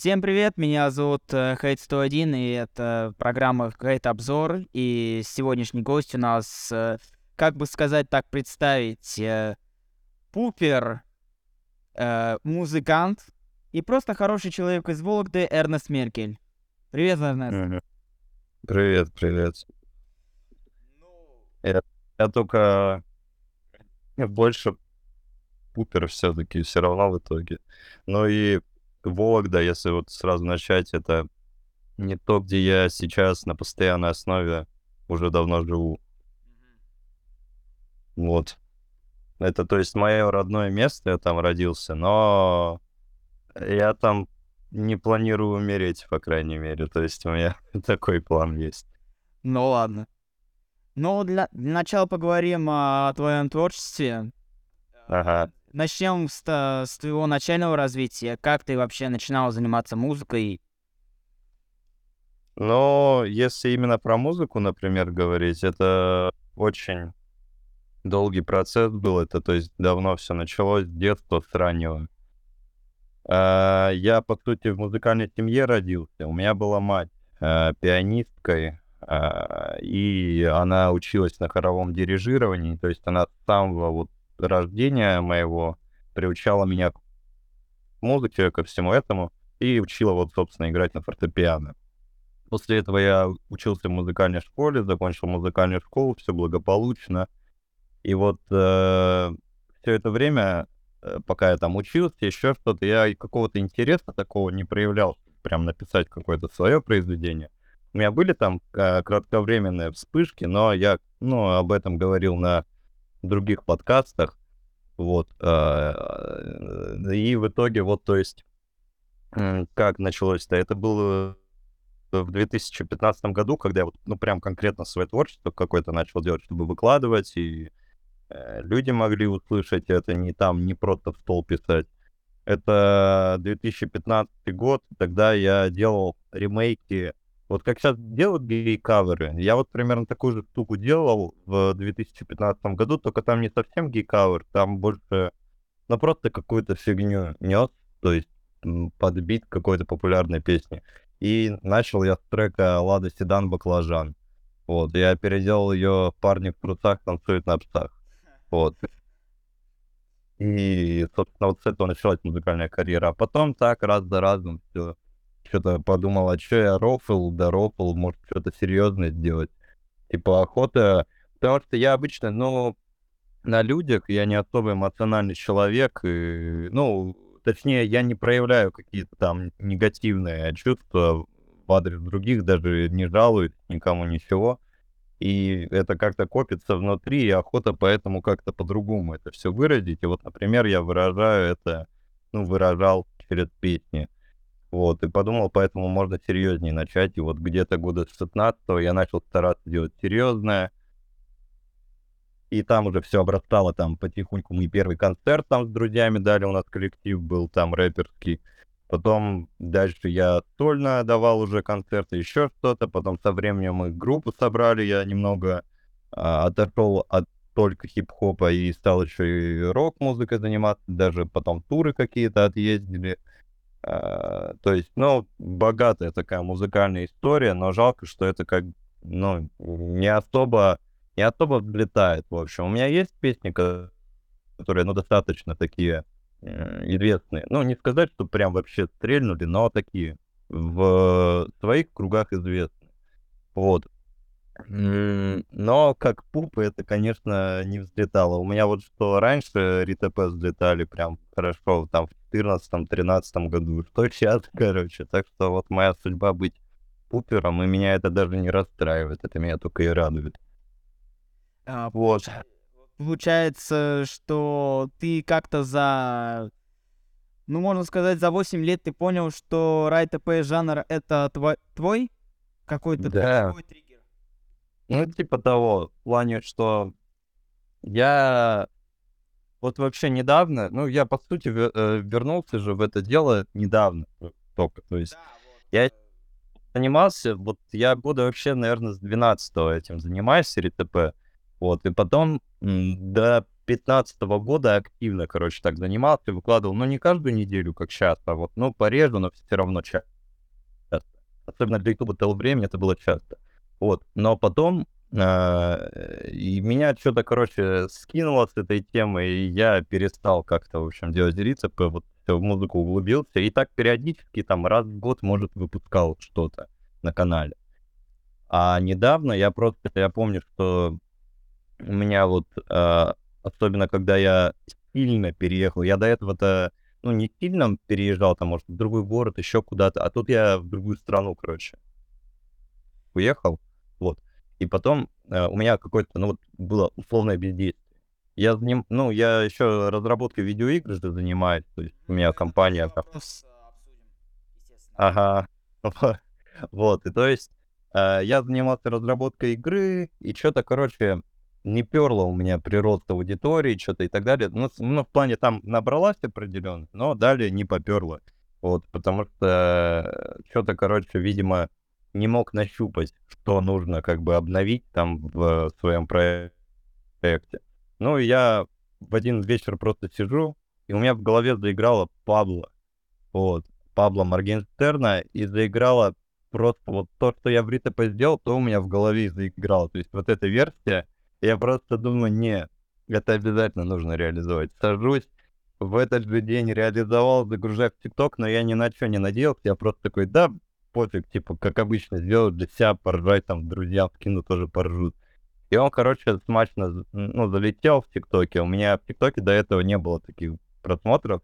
Всем привет, меня зовут э, Хейт 101, и это программа Хейт Обзор. И сегодняшний гость у нас, э, как бы сказать, так представить, э, пупер, музыкант и просто хороший человек из Вологды Эрнест Меркель. Привет, Эрнест. Привет, привет. Я, я только больше пупер все-таки все равно в итоге. Ну и Вологда, если вот сразу начать, это не то, где я сейчас на постоянной основе уже давно живу. Вот. Это, то есть, мое родное место, я там родился, но я там не планирую умереть, по крайней мере. То есть у меня такой план есть. Ну ладно. Ну, для, для начала поговорим о твоем творчестве. Ага. Начнем с, с твоего начального развития. Как ты вообще начинал заниматься музыкой? Но если именно про музыку, например, говорить, это очень долгий процесс был. Это, то есть, давно все началось, с детства, с раннего. А, Я, по сути, в музыкальной семье родился. У меня была мать а, пианисткой, а, и она училась на хоровом дирижировании. То есть она с самого вот рождения моего приучала меня к музыке, ко всему этому, и учила вот, собственно, играть на фортепиано. После этого я учился в музыкальной школе, закончил музыкальную школу, все благополучно. И вот все это время, э, пока я там учился, еще что-то, я какого-то интереса такого не проявлял, прям написать какое-то свое произведение. У меня были там э, кратковременные вспышки, но я, ну, об этом говорил на других подкастах. Вот. э, И в итоге, вот, то есть, как началось-то? Это было в 2015 году, когда я вот, ну, прям конкретно свое творчество какое-то начал делать, чтобы выкладывать, и э, люди могли услышать это, не там, не просто в стол писать. Это 2015 год, тогда я делал ремейки, вот как сейчас делают гей-каверы, я вот примерно такую же штуку делал в 2015 году, только там не совсем гей-кавер, там больше, ну, просто какую-то фигню нес, то есть подбит какой-то популярной песни. И начал я с трека «Лада Седан Баклажан». Вот, я переделал ее «Парни в трусах танцуют на псах». Вот. И, собственно, вот с этого началась музыкальная карьера. А потом так, раз за разом, все. Что-то подумал, а что я рофл, да рофл, может, что-то серьезное сделать. Типа охота. Потому что я обычно, ну, на людях я не особо эмоциональный человек. И, ну, точнее, я не проявляю какие-то там негативные чувства в адрес других, даже не жалуюсь никому ничего. И это как-то копится внутри, и охота поэтому как-то по-другому это все выразить. И вот, например, я выражаю это, ну, выражал через песни. Вот, и подумал, поэтому можно серьезнее начать. И вот где-то года с 16 я начал стараться делать серьезное. И там уже все обрастало, там потихоньку мы первый концерт там с друзьями дали, у нас коллектив был там рэперский. Потом дальше я сольно давал уже концерты, еще что-то. Потом со временем мы группу собрали, я немного а, отошел от только хип-хопа и стал еще и рок-музыкой заниматься, даже потом туры какие-то отъездили. А, то есть, ну, богатая такая музыкальная история, но жалко, что это как, ну, не особо, не особо взлетает, в общем. У меня есть песни, ко- которые, ну, достаточно такие э, известные. Ну, не сказать, что прям вообще стрельнули, но такие в своих кругах известные. Вот. Но как пупы это, конечно, не взлетало. У меня вот что раньше РТП взлетали прям хорошо, там в 2014-2013 году, что сейчас, короче. Так что вот моя судьба быть пупером, и меня это даже не расстраивает, это меня только и радует. А, Вот. Получается, что ты как-то за, ну, можно сказать, за 8 лет ты понял, что рай-ТП жанр это твой, твой какой-то Да. твой триггер. Ну, типа того, в плане, что я вот вообще недавно, ну, я, по сути, э, вернулся же в это дело недавно только, то есть Да, вот. я э, занимался, вот я года вообще, наверное, с 12 этим занимаюсь, РТП, вот, и потом до 15 года активно, короче, так занимался, выкладывал, ну, не каждую неделю, как сейчас, а вот, ну, пореже, но все равно часто. Особенно для YouTube того времени это было часто. Вот, но потом и меня что-то, короче, скинуло с этой темы, и я перестал как-то, в общем, делать рецепты, вот в музыку углубился, и так периодически, там, раз в год, может, выпускал что-то на канале. А недавно я просто, я помню, что у меня вот, э, особенно когда я сильно переехал, я до этого-то, ну, не сильно переезжал, там, может, в другой город, еще куда-то, а тут я в другую страну, короче, уехал, вот. И потом э, у меня какое-то, ну, вот, было условное бездействие. Я, заним... ну, я еще разработкой видеоигр же занимаюсь, то есть у меня компания... Вопрос, э. Ага, вот, и то есть э, я занимался разработкой игры, и что-то, короче, не перло у меня прирост аудитории, что-то и так далее. Ну, ну, в плане там набралась определенно, но далее не поперло. Вот, потому что что-то, короче, видимо, не мог нащупать, что нужно как бы обновить там в своем проекте. Ну, я в один вечер просто сижу, и у меня в голове заиграла Пабло. Вот, Пабло Моргенштерна, и заиграла просто вот то, что я в РТП сделал, то у меня в голове заиграло. То есть вот эта версия, я просто думаю, не, это обязательно нужно реализовать. Сажусь, в этот же день реализовал, загружаю в ТикТок, но я ни на что не надеялся, я просто такой, да, пофиг, типа, как обычно, сделаю для себя, поржать, там, друзьям скину, тоже поржут. И он, короче, смачно, ну, залетел в ТикТоке. У меня в ТикТоке до этого не было таких просмотров.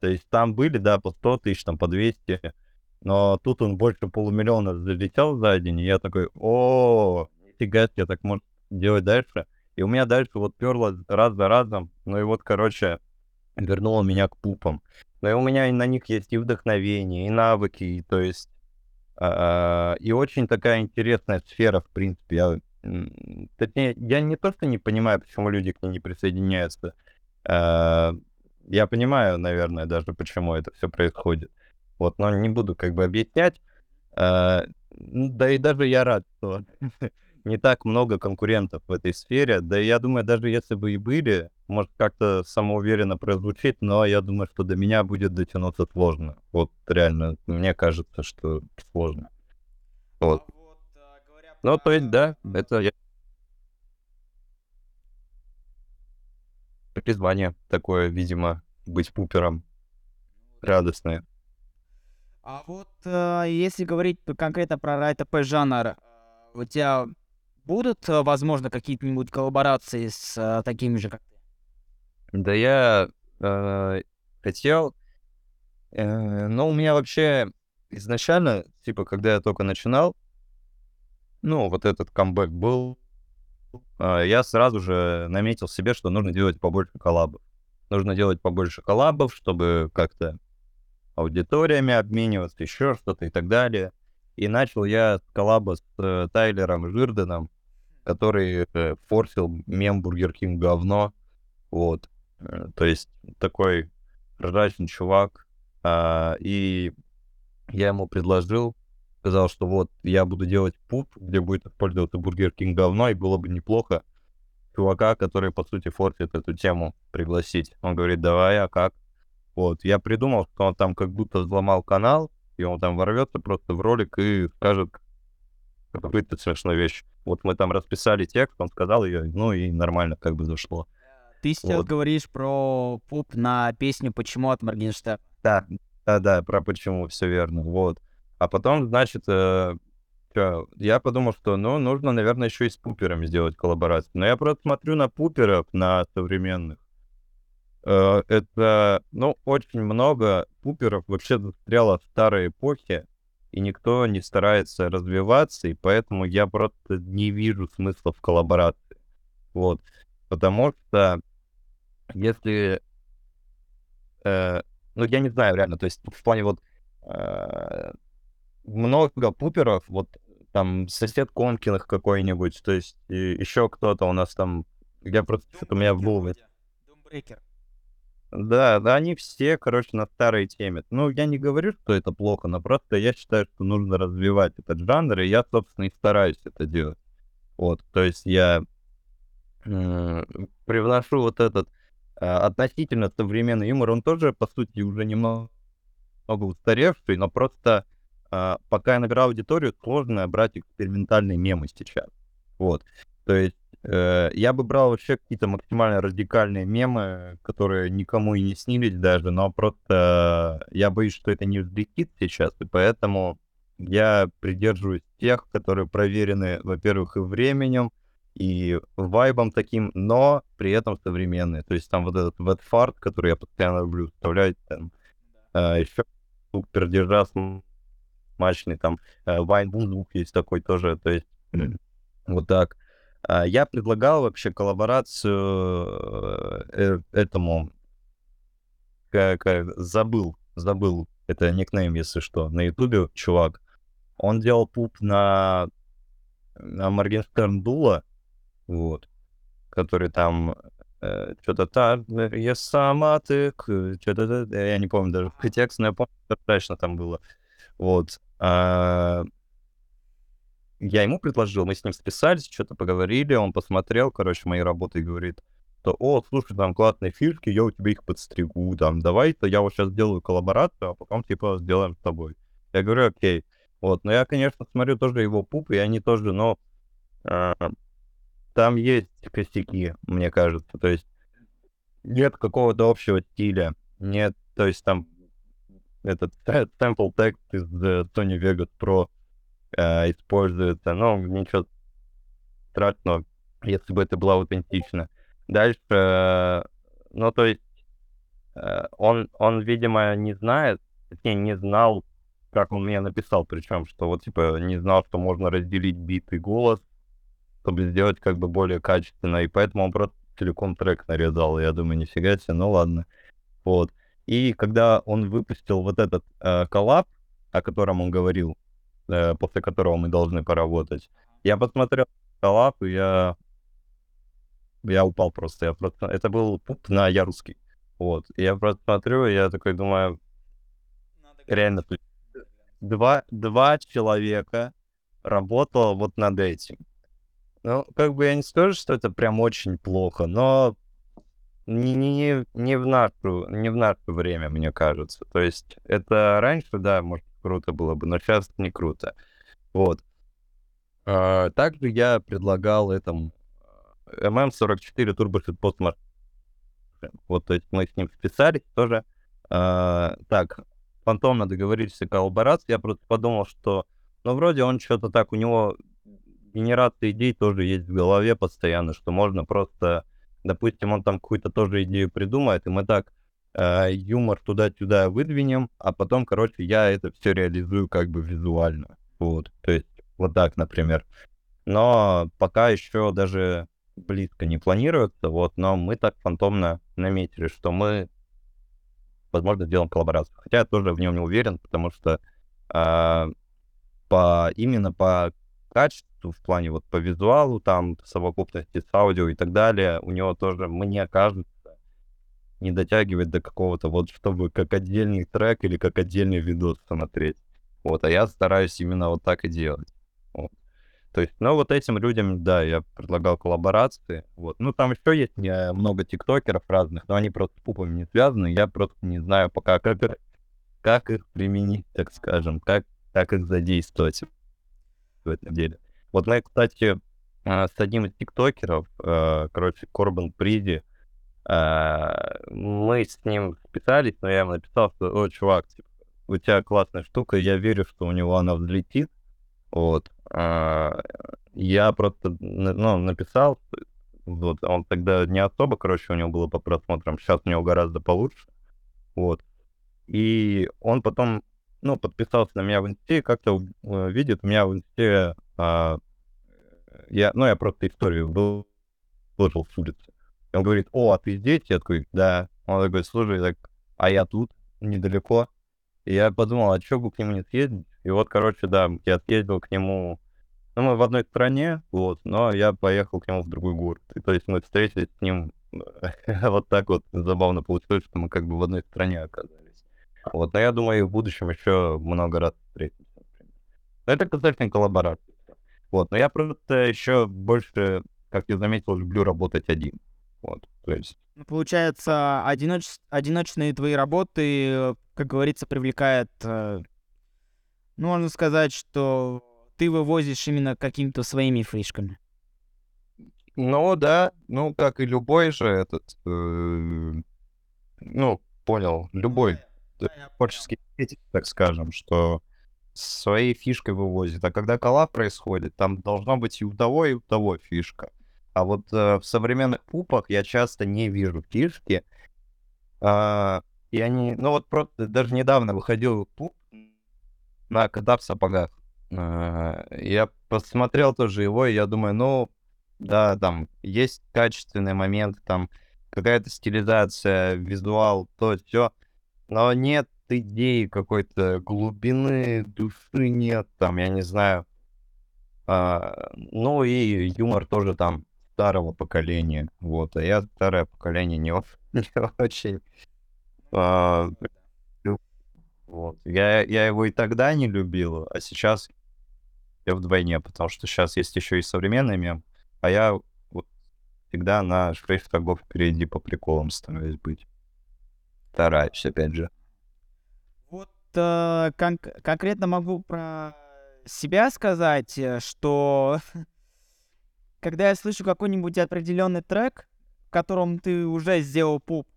То есть там были, да, по 100 тысяч, там, по 200. Но тут он больше полумиллиона залетел за день, и я такой, о, нифига себе, так может делать дальше. И у меня дальше вот перло раз за разом. Ну и вот, короче, вернуло меня к пупам. Но и у меня и на них есть и вдохновение, и навыки, и, то есть... А, и очень такая интересная сфера, в принципе. Я, точнее, я не то, что не понимаю, почему люди к ней не присоединяются. А, я понимаю, наверное, даже почему это все происходит. Вот, но не буду как бы объяснять. А, да и даже я рад, что не так много конкурентов в этой сфере. Да я думаю, даже если бы и были, может как-то самоуверенно прозвучит, но я думаю, что до меня будет дотянуться сложно. Вот реально, мне кажется, что сложно. Вот. А вот, а, говоря Ну, то есть, да, это я... призвание такое, видимо, быть пупером радостное. А вот э, если говорить конкретно про райтп жанр, у тебя будут, э, возможно, какие-нибудь коллаборации с э, такими же, как ты? Да я э, хотел, э, но у меня вообще изначально, типа, когда я только начинал, ну, вот этот камбэк был, э, я сразу же наметил себе, что нужно делать побольше коллабов. Нужно делать побольше коллабов, чтобы как-то аудиториями обмениваться, еще что-то и так далее. И начал я с коллаба с э, Тайлером Жирденом, который э, форсил мем Бургер Кинг говно. Вот. Э, То есть такой ржачный чувак. А, и я ему предложил, сказал, что вот я буду делать пуп, где будет использоваться Бургер Кинг говно, и было бы неплохо чувака, который, по сути, форсит эту тему, пригласить. Он говорит, давай, а как? Вот, я придумал, что он там как будто взломал канал, и он там ворвется просто в ролик и скажет какую-то смешную вещь. Вот мы там расписали текст, он сказал ее, ну и нормально как бы зашло. Ты сейчас Вот. говоришь про пуп на песню «Почему» от Моргенштерна. Да, да, да, про почему, все верно, вот. А потом, значит, э, чё, я подумал, что, ну, нужно, наверное, еще и с пуперами сделать коллаборацию. Но я просто смотрю на пуперов, на современных. Э, это, ну, очень много пуперов вообще застряло в старой эпохе, и никто не старается развиваться, и поэтому я просто не вижу смысла в коллаборации. Вот. Потому что если э, ну, я не знаю, реально, то есть в плане вот э, много пуперов, вот там сосед Конкиных какой-нибудь, то есть еще кто-то у нас там, я просто что-то у меня голове. Думбрекер. Да, да, они все, короче, на старой теме. Ну, я не говорю, что это плохо, но просто я считаю, что нужно развивать этот жанр, и я, собственно, и стараюсь это делать. Вот, то есть я привношу вот этот а, относительно современный юмор. Он тоже, по сути, уже немного устаревший, но просто а, пока я набираю аудиторию, сложно брать экспериментальные мемы сейчас. Вот. То есть э, я бы брал вообще какие-то максимально радикальные мемы, которые никому и не снились даже, но просто я боюсь, что это не взлетит сейчас, и поэтому я придерживаюсь тех, которые проверены, во-первых, и временем, и вайбом таким, но при этом современные. То есть там вот этот ветфарт, который я постоянно люблю вставлять, там, э, еще супер держа смачный, там, э, Вайн звук есть такой тоже, то есть вот так. А, я предлагал вообще коллаборацию э, этому, как, забыл, забыл, это никнейм, если что, на ютубе чувак, он делал пуп на, на Моргенштерн Дула, вот, который там э, что-то так, я сама ты, что-то, я не помню даже текст, но я помню, что точно там было. Вот. А, я ему предложил, мы с ним списались, что-то поговорили, он посмотрел, короче, мои работы и говорит, что, о, слушай, там классные фишки, я у тебя их подстригу, там, давай-то я вот сейчас сделаю коллаборацию, а потом, типа, сделаем с тобой. Я говорю, окей. Вот, но я, конечно, смотрю тоже его пуп, и они тоже, но э, там есть косяки, мне кажется, то есть нет какого-то общего стиля, нет, то есть там этот sample text из Sony Vegas Pro э, используется. Ну, ничего страшного, если бы это было аутентично. Дальше, э, ну, то есть, э, он, он, видимо, не знает, точнее, не знал, как он мне написал, причем, что вот, типа, не знал, что можно разделить бит и голос, чтобы сделать как бы более качественно, и поэтому он просто целиком трек нарезал. Я думаю, нифига себе, ну ладно. Вот. И когда он выпустил вот этот э, коллаб, о котором он говорил, э, после которого мы должны поработать, я посмотрел коллаб, и я, я упал просто. Я просто... Это был пуп на я русский. Вот. И я просто смотрю, и я такой думаю, реально, два, два человека работало вот над этим. Ну, как бы я не скажу, что это прям очень плохо, но не, не, не, в нашу, не в наше время, мне кажется. То есть это раньше, да, может, круто было бы, но сейчас не круто. Вот. А, также я предлагал этому MM44 Turbo Postmark. Вот, то есть мы с ним списались тоже. А, так, фантомно договорились о коллаборации. Я просто подумал, что, ну, вроде он что-то так, у него генерация идей тоже есть в голове постоянно, что можно просто Допустим, он там какую-то тоже идею придумает, и мы так э, юмор туда-сюда выдвинем, а потом, короче, я это все реализую как бы визуально. Вот, то есть вот так, например. Но пока еще даже близко не планируется, вот, но мы так фантомно наметили, что мы, возможно, сделаем коллаборацию. Хотя я тоже в нем не уверен, потому что э, по, именно по качеству, в плане вот по визуалу, там, совокупности с аудио и так далее, у него тоже, мне кажется, не дотягивает до какого-то вот, чтобы как отдельный трек или как отдельный видос смотреть. Вот, а я стараюсь именно вот так и делать. Вот. То есть, ну, вот этим людям, да, я предлагал коллаборации. Вот. Ну, там еще есть не, много тиктокеров разных, но они просто пупами не связаны. Я просто не знаю пока, как, как их применить, так скажем, как, как их задействовать в этом деле. Вот мы, кстати, а, с одним из тиктокеров, а, короче, Корбан Приди, мы с ним списались, но я ему написал, что, о, чувак, типа, у тебя классная штука, я верю, что у него она взлетит. Вот. Я просто, ну, написал, вот, он тогда не особо, короче, у него было по просмотрам, сейчас у него гораздо получше. Вот. И он потом ну, подписался на меня в инсте, как-то э, видит у меня в инсте, а, я, ну, я просто историю выложил с улицы. Он говорит, о, а ты здесь? Я такой, да. Он такой, слушай, так, а я тут, недалеко. И я подумал, а что бы к нему не съездить? И вот, короче, да, я съездил к нему, ну, мы в одной стране, вот, но я поехал к нему в другой город. И, то есть мы встретились с ним вот так вот забавно получилось, что мы как бы в одной стране оказались. Вот, но я думаю, в будущем еще много раз встретимся. Это касательно коллаборации. Вот, но я просто еще больше как я заметил, люблю работать один. Вот, то есть... Ну, получается, одиноч... одиночные твои работы, как говорится, привлекают... Э, ну, можно сказать, что ты вывозишь именно какими-то своими фишками. Ну, да, ну, как и любой же этот... Э, ну, понял, любой Да, творческий деятель, так скажем, что своей фишкой вывозит. А когда коллаб происходит, там должно быть и у того, и у того фишка. А вот э, в современных пупах я часто не вижу фишки. А, и они, ну вот просто даже недавно выходил пуп на кота в сапогах. А, я посмотрел тоже его, и я думаю, ну, да, там есть качественный момент, там какая-то стилизация, визуал, то, все. Но нет идеи какой-то глубины, души нет, там, я не знаю. А, ну и юмор тоже там старого поколения, вот, а я старое поколение не, очень. А, вот. Я, я его и тогда не любил, а сейчас я вдвойне, потому что сейчас есть еще и современный мем, а я вот всегда на 6 шагов впереди по приколам стараюсь быть. Стараюсь, опять же. Вот э, кон- конкретно могу про себя сказать, э, что когда я слышу какой-нибудь определенный трек, в котором ты уже сделал пуп,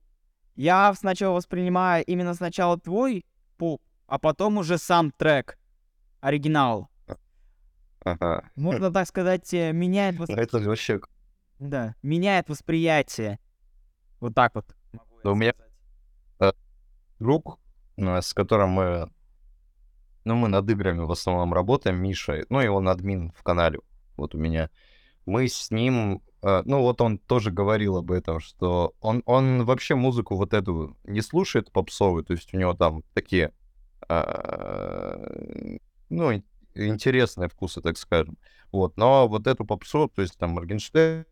я сначала воспринимаю именно сначала твой пуп, а потом уже сам трек, оригинал. Ага. Можно так сказать, э, меняет, Ну, восп- это вообще... да, меняет восприятие. Вот так вот. Да у меня- сказать. друг, э, с которым мы, ну, мы над играми в основном работаем, Миша, ну, и он админ в канале, вот у меня. Мы с ним, э, ну, вот он тоже говорил об этом, что он, он вообще музыку вот эту не слушает попсовую, то есть у него там такие, э, ну, ин- интересные вкусы, так скажем. Вот, но вот эту попсу, то есть там Моргенштерна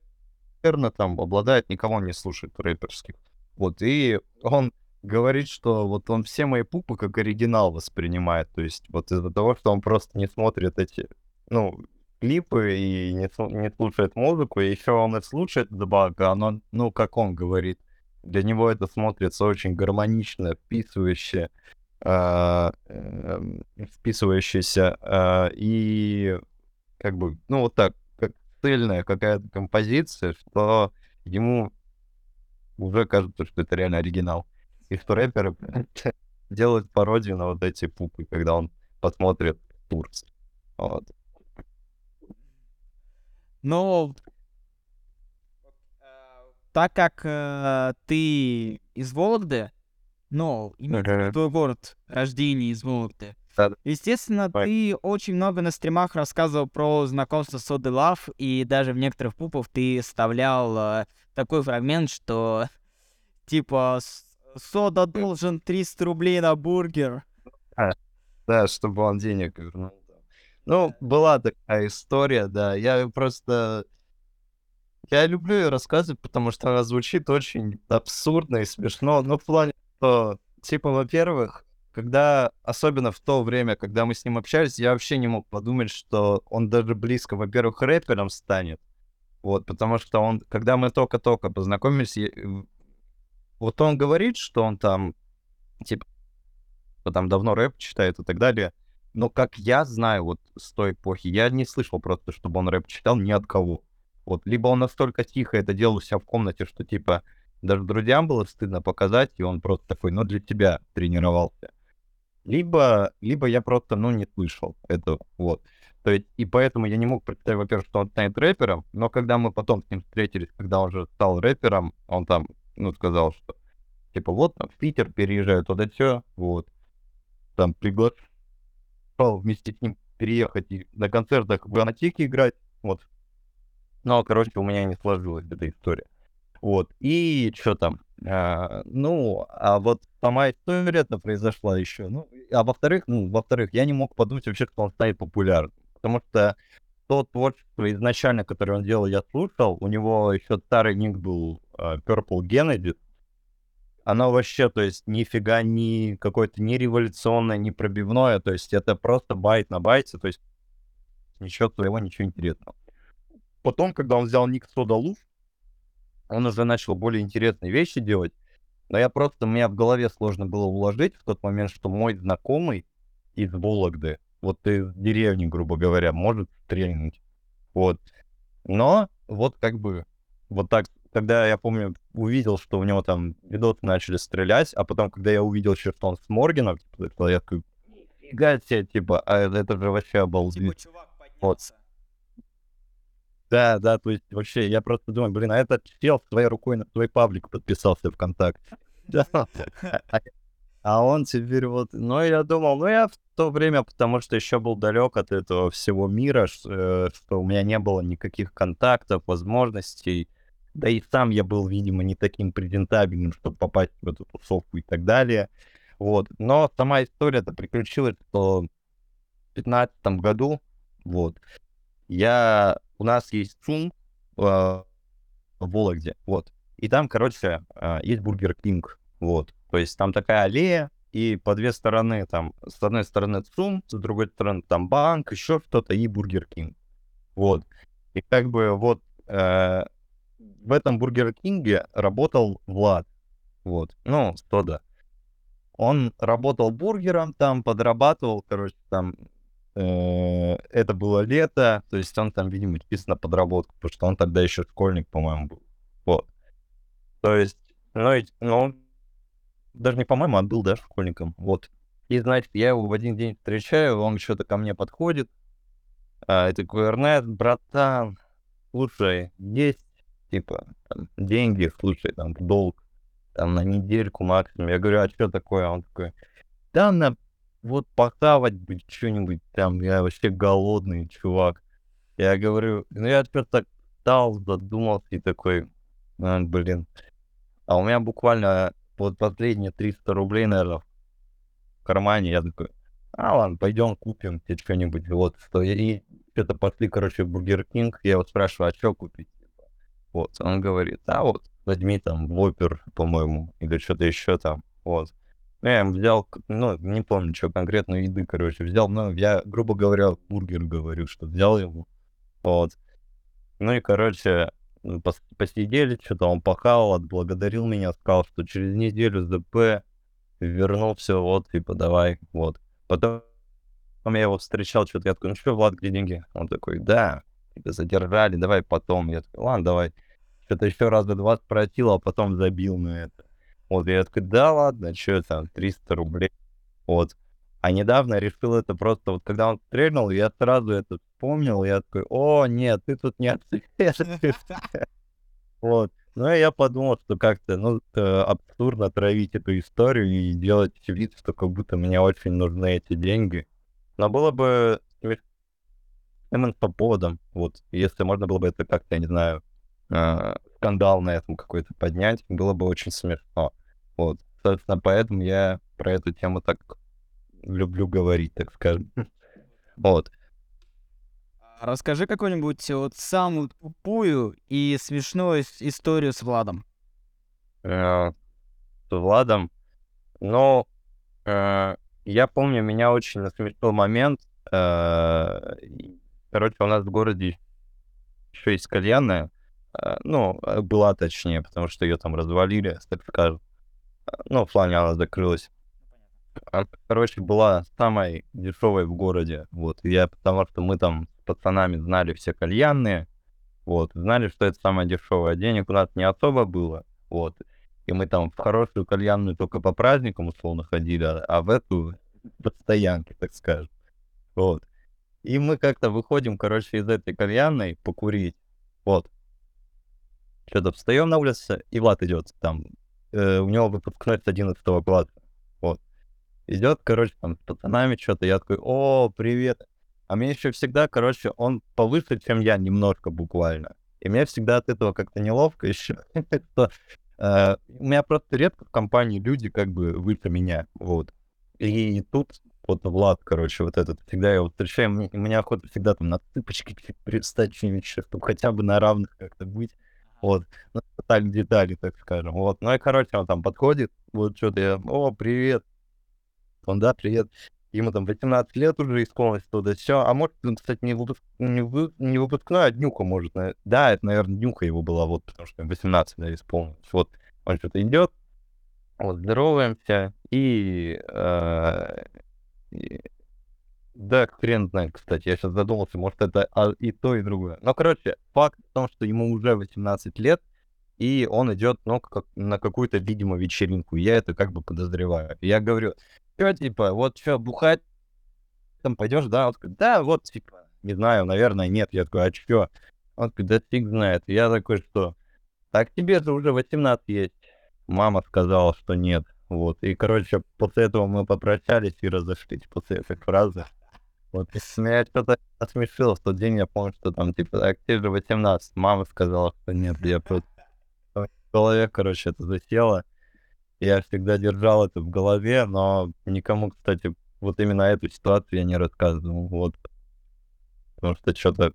там обладает, никого не слушает рэперских. Вот, и он говорит, что вот он все мои пупы как оригинал воспринимает. То есть вот из-за того, что он просто не смотрит эти, ну, клипы и не, не слушает музыку, и еще он их слушает добавка, оно, ну, как он говорит, для него это смотрится очень гармонично, вписывающе, а, эм, вписывающееся, а, и как бы, ну, вот так, как цельная какая-то композиция, что ему уже кажется, что это реально оригинал. И что рэперы делают пародию на вот эти пупы, когда он посмотрит Турцию. Вот. Но так как э, ты из Вологды, ну, именно твой город рождения из Вологды, естественно, ты очень много на стримах рассказывал про знакомство с Соды Лав, и даже в некоторых пупов ты вставлял э, такой фрагмент, что типа «С- Сода должен 300 рублей на бургер. Да, чтобы он денег вернул. Ну, была такая история, да. Я просто... Я люблю ее рассказывать, потому что она звучит очень абсурдно и смешно. Ну, в плане, что, типа, во-первых, когда, особенно в то время, когда мы с ним общались, я вообще не мог подумать, что он даже близко, во-первых, рэпером станет. Вот, потому что он, когда мы только-только познакомились, я- вот он говорит, что он там, типа, там давно рэп читает и так далее. Но как я знаю вот с той эпохи, я не слышал просто, чтобы он рэп читал ни от кого. Вот, либо он настолько тихо это делал у себя в комнате, что, типа, даже друзьям было стыдно показать, и он просто такой, ну, для тебя тренировался. Либо, либо я просто, ну, не слышал этого, вот. То есть, и поэтому я не мог представить, во-первых, что он станет рэпером, но когда мы потом с ним встретились, когда он уже стал рэпером, он там, ну, сказал, что, типа, вот, там, в Питер переезжаю, туда все, вот. Там приглашал вместе с ним переехать и на концертах в Анатике играть, вот. Но, короче, у меня не сложилась эта история. Вот, и что там? А, ну, а вот сама история это произошла еще. Ну, а во-вторых, ну, во-вторых, я не мог подумать вообще, что он станет популярным. Потому что то творчество изначально, которое он делал, я слушал. У него еще старый ник был а, Purple Genesis. Оно вообще, то есть, нифига не какое-то не революционное, не пробивное. То есть, это просто байт на байте. То есть, ничего своего, ничего интересного. потом, когда он взял ник Сода Луф, он уже начал более интересные вещи делать, но я просто, меня в голове сложно было уложить в тот момент, что мой знакомый из Вологды, вот из деревни, грубо говоря, может стрельнуть. Вот. Но вот как бы вот так, когда я помню, увидел, что у него там видосы начали стрелять, а потом, когда я увидел, что он с Морганом, типа, я такой, нифига себе, типа, а это же вообще обалдеть. Типа, чувак поднялся. Вот. Да, да, то есть вообще, я просто думаю, блин, а этот чел своей рукой на твой паблик подписался ВКонтакте. А он теперь вот... Ну, я думал, ну, я в то время, потому что еще был далек от этого всего мира, э, что у меня не было никаких контактов, возможностей. Да и сам я был, видимо, не таким презентабельным, чтобы попасть в эту тусовку и так далее. Вот. Но сама история-то приключилась, что в 2015 году, вот, я... У нас есть ЦУМ э, в Вологде, вот. И там, короче, э, есть Бургер Кинг, вот. То есть там такая аллея, и по две стороны, там, с одной стороны ЦУМ, с другой стороны там банк, еще что-то, и Бургер Кинг. Вот. И как бы вот э, в этом Бургер Кинге работал Влад. Вот. Ну, Стода. Он работал бургером, там подрабатывал, короче, там э, это было лето, то есть он там, видимо, чисто на подработку, потому что он тогда еще школьник, по-моему, был. Вот. То есть, ну, ну даже не по-моему, он был, да, школьником. Вот. И, значит, я его в один день встречаю, он что-то ко мне подходит. А, и такой, братан, слушай, есть, типа, там, деньги, слушай, там, долг, там, на недельку максимум. Я говорю, а что такое? Он такой, да, на вот похавать быть что-нибудь там, я вообще голодный чувак. Я говорю, ну я теперь так стал, задумался и такой, а, блин. А у меня буквально вот последние 300 рублей, наверное, в кармане. Я такой, а ладно, пойдем купим тебе что-нибудь. Вот, и что-то пошли, короче, в Бургер Кинг. Я вот спрашиваю, а что купить? Вот, он говорит, а вот, возьми там Whopper, по-моему, или что-то еще там. Вот. Ну, я взял, ну, не помню, что конкретно еды, короче, взял, ну, я, грубо говоря, бургер говорю, что взял ему. Вот. Ну и, короче, пос посидели, что-то он пахал, отблагодарил меня, сказал, что через неделю ЗП вернул все, вот, типа, давай, вот. Потом я его встречал, что-то я такой, ну что, Влад, где деньги? Он такой, да, типа, задержали, давай потом. Я такой, ладно, давай. Что-то еще раз до 20 просил, а потом забил на это. Вот, я такой, да ладно, что там, 300 рублей. Вот. А недавно решил это просто, вот когда он стрельнул, я сразу это вспомнил, я такой, о, нет, ты тут не. Вот. Ну, и я подумал, что как-то, ну, абсурдно травить эту историю и делать вид, что как будто мне очень нужны эти деньги. Но было бы именно по поводам, вот, если можно было бы это как-то, я не знаю, э, скандал на этом какой-то поднять, было бы очень смешно. Вот, собственно, поэтому я про эту тему так люблю говорить, так скажем. Вот. А расскажи какую-нибудь вот самую тупую и смешную историю с Владом. Э, с Владом? Ну, э, я помню, меня очень насмешил момент. Э, короче, у нас в городе еще есть кальянная. Ну, была точнее, потому что ее там развалили, скажем. Ну, в плане она закрылась. Она, короче, была самой дешевой в городе. Вот. Я, потому что мы там с пацанами знали все кальянные. Вот. Знали, что это самое дешевое. Денег у нас не особо было. Вот. И мы там в хорошую кальянную только по праздникам условно ходили, а, а в эту постоянки, так скажем. Вот. И мы как-то выходим, короче, из этой кальянной покурить. Вот. Что-то встаем на улице, и Влад идет там. Э, у него выпускной с 11 класса. Вот идет, короче, там с пацанами что-то, я такой, о, привет. А мне еще всегда, короче, он повыше, чем я, немножко буквально. И мне всегда от этого как-то неловко еще. э, у меня просто редко в компании люди как бы выше меня, вот. И тут вот Влад, короче, вот этот, всегда его встречаю, мне, у меня охота всегда там на цыпочки пристать что-нибудь, чтобы хотя бы на равных как-то быть. Вот, ну, так детали, так скажем. Вот, ну и, короче, он там подходит, вот что-то я, о, привет, он, да, привет. ему там 18 лет уже исполнилось, то да все. А может, он, кстати, не, выпуск... не, вы... не выпускной, а днюха может. Да, это, наверное, днюха его была, вот, потому что 18 да, исполнилось. Вот он что-то идет, вот, здороваемся, и, э... и... Да, хрен знает, кстати, я сейчас задумался, может, это и то, и другое. Но, короче, факт в том, что ему уже 18 лет, и он идет, ну, как, на какую-то, видимо, вечеринку. Я это как бы подозреваю. Я говорю, что, типа, вот что, бухать там пойдешь, да? Он такой, да, вот, типа, не знаю, наверное, нет. Я такой, а что? Он такой, да фиг знает. Я такой, что? Так тебе же уже 18 есть. Мама сказала, что нет. Вот. И, короче, после этого мы попрощались и разошлись после этой фразы. Вот, меня что-то осмешило в тот день, я помню, что там, типа, так, же 18, мама сказала, что нет, я просто... В голове, короче, это засело. Я всегда держал это в голове, но никому, кстати, вот именно эту ситуацию я не рассказывал. Вот. Потому что что-то